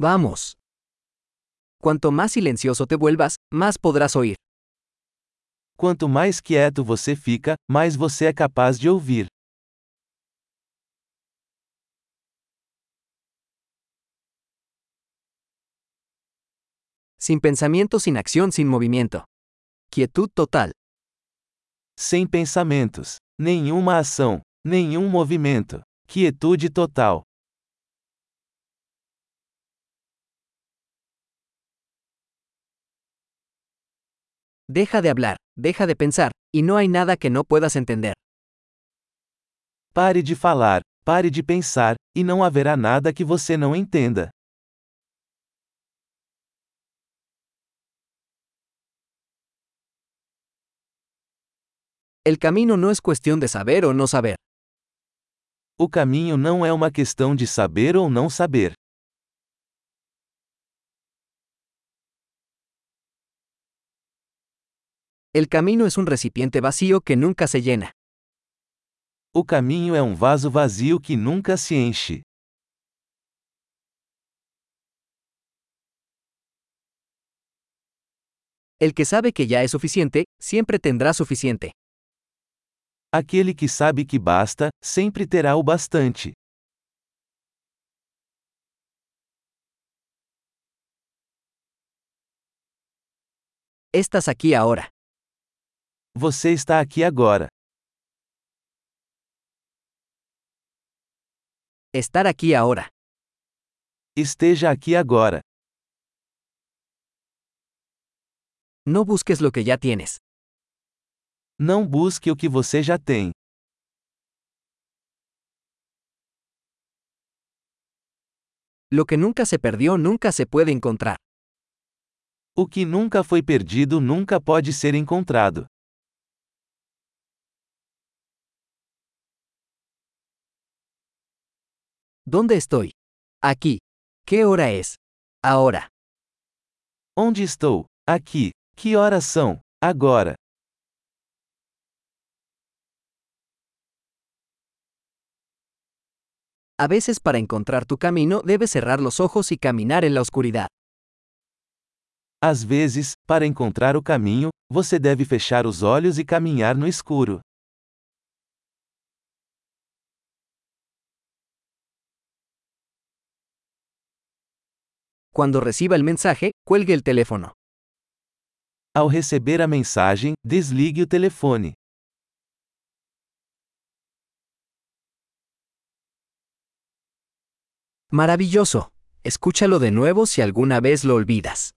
Vamos. Cuanto más silencioso te vuelvas, más podrás oír. Quanto mais quieto você fica, mais você é capaz de ouvir. Sin pensamiento, sin acción, sin movimiento. Quietud total. Sem pensamentos, nenhuma ação, nenhum movimento. Quietude total. Deja de hablar, deja de pensar, y no hay nada que no puedas entender. Pare de falar, pare de pensar, e não haverá nada que você não entenda. El camino no es cuestión de saber o no saber. O caminho não é uma questão de saber ou não saber. El camino es un recipiente vacío que nunca se llena. O caminho é um vaso vazio que nunca se enche. El que sabe que ya es suficiente, siempre tendrá suficiente. Aquele que sabe que basta, sempre terá o bastante. Estás aquí ahora. Você está aqui agora. Estar aquí ahora. Esteja aqui agora. No busques lo que ya tienes. Não busque o que você já tem. Lo que nunca se perdió nunca se puede encontrar. O que nunca foi perdido nunca pode ser encontrado. ¿Dónde estoy? Aquí. ¿Qué hora es? Ahora. Onde estou? Aqui. Que horas são? Agora. A veces para encontrar tu camino debes cerrar los ojos y caminar en la oscuridad. Às vezes, para encontrar o caminho, você deve fechar os olhos e caminhar no escuro. Cuando reciba el mensaje, cuelgue el teléfono. Ao receber a mensagem, desligue o telefone. Maravilloso. Escúchalo de nuevo si alguna vez lo olvidas.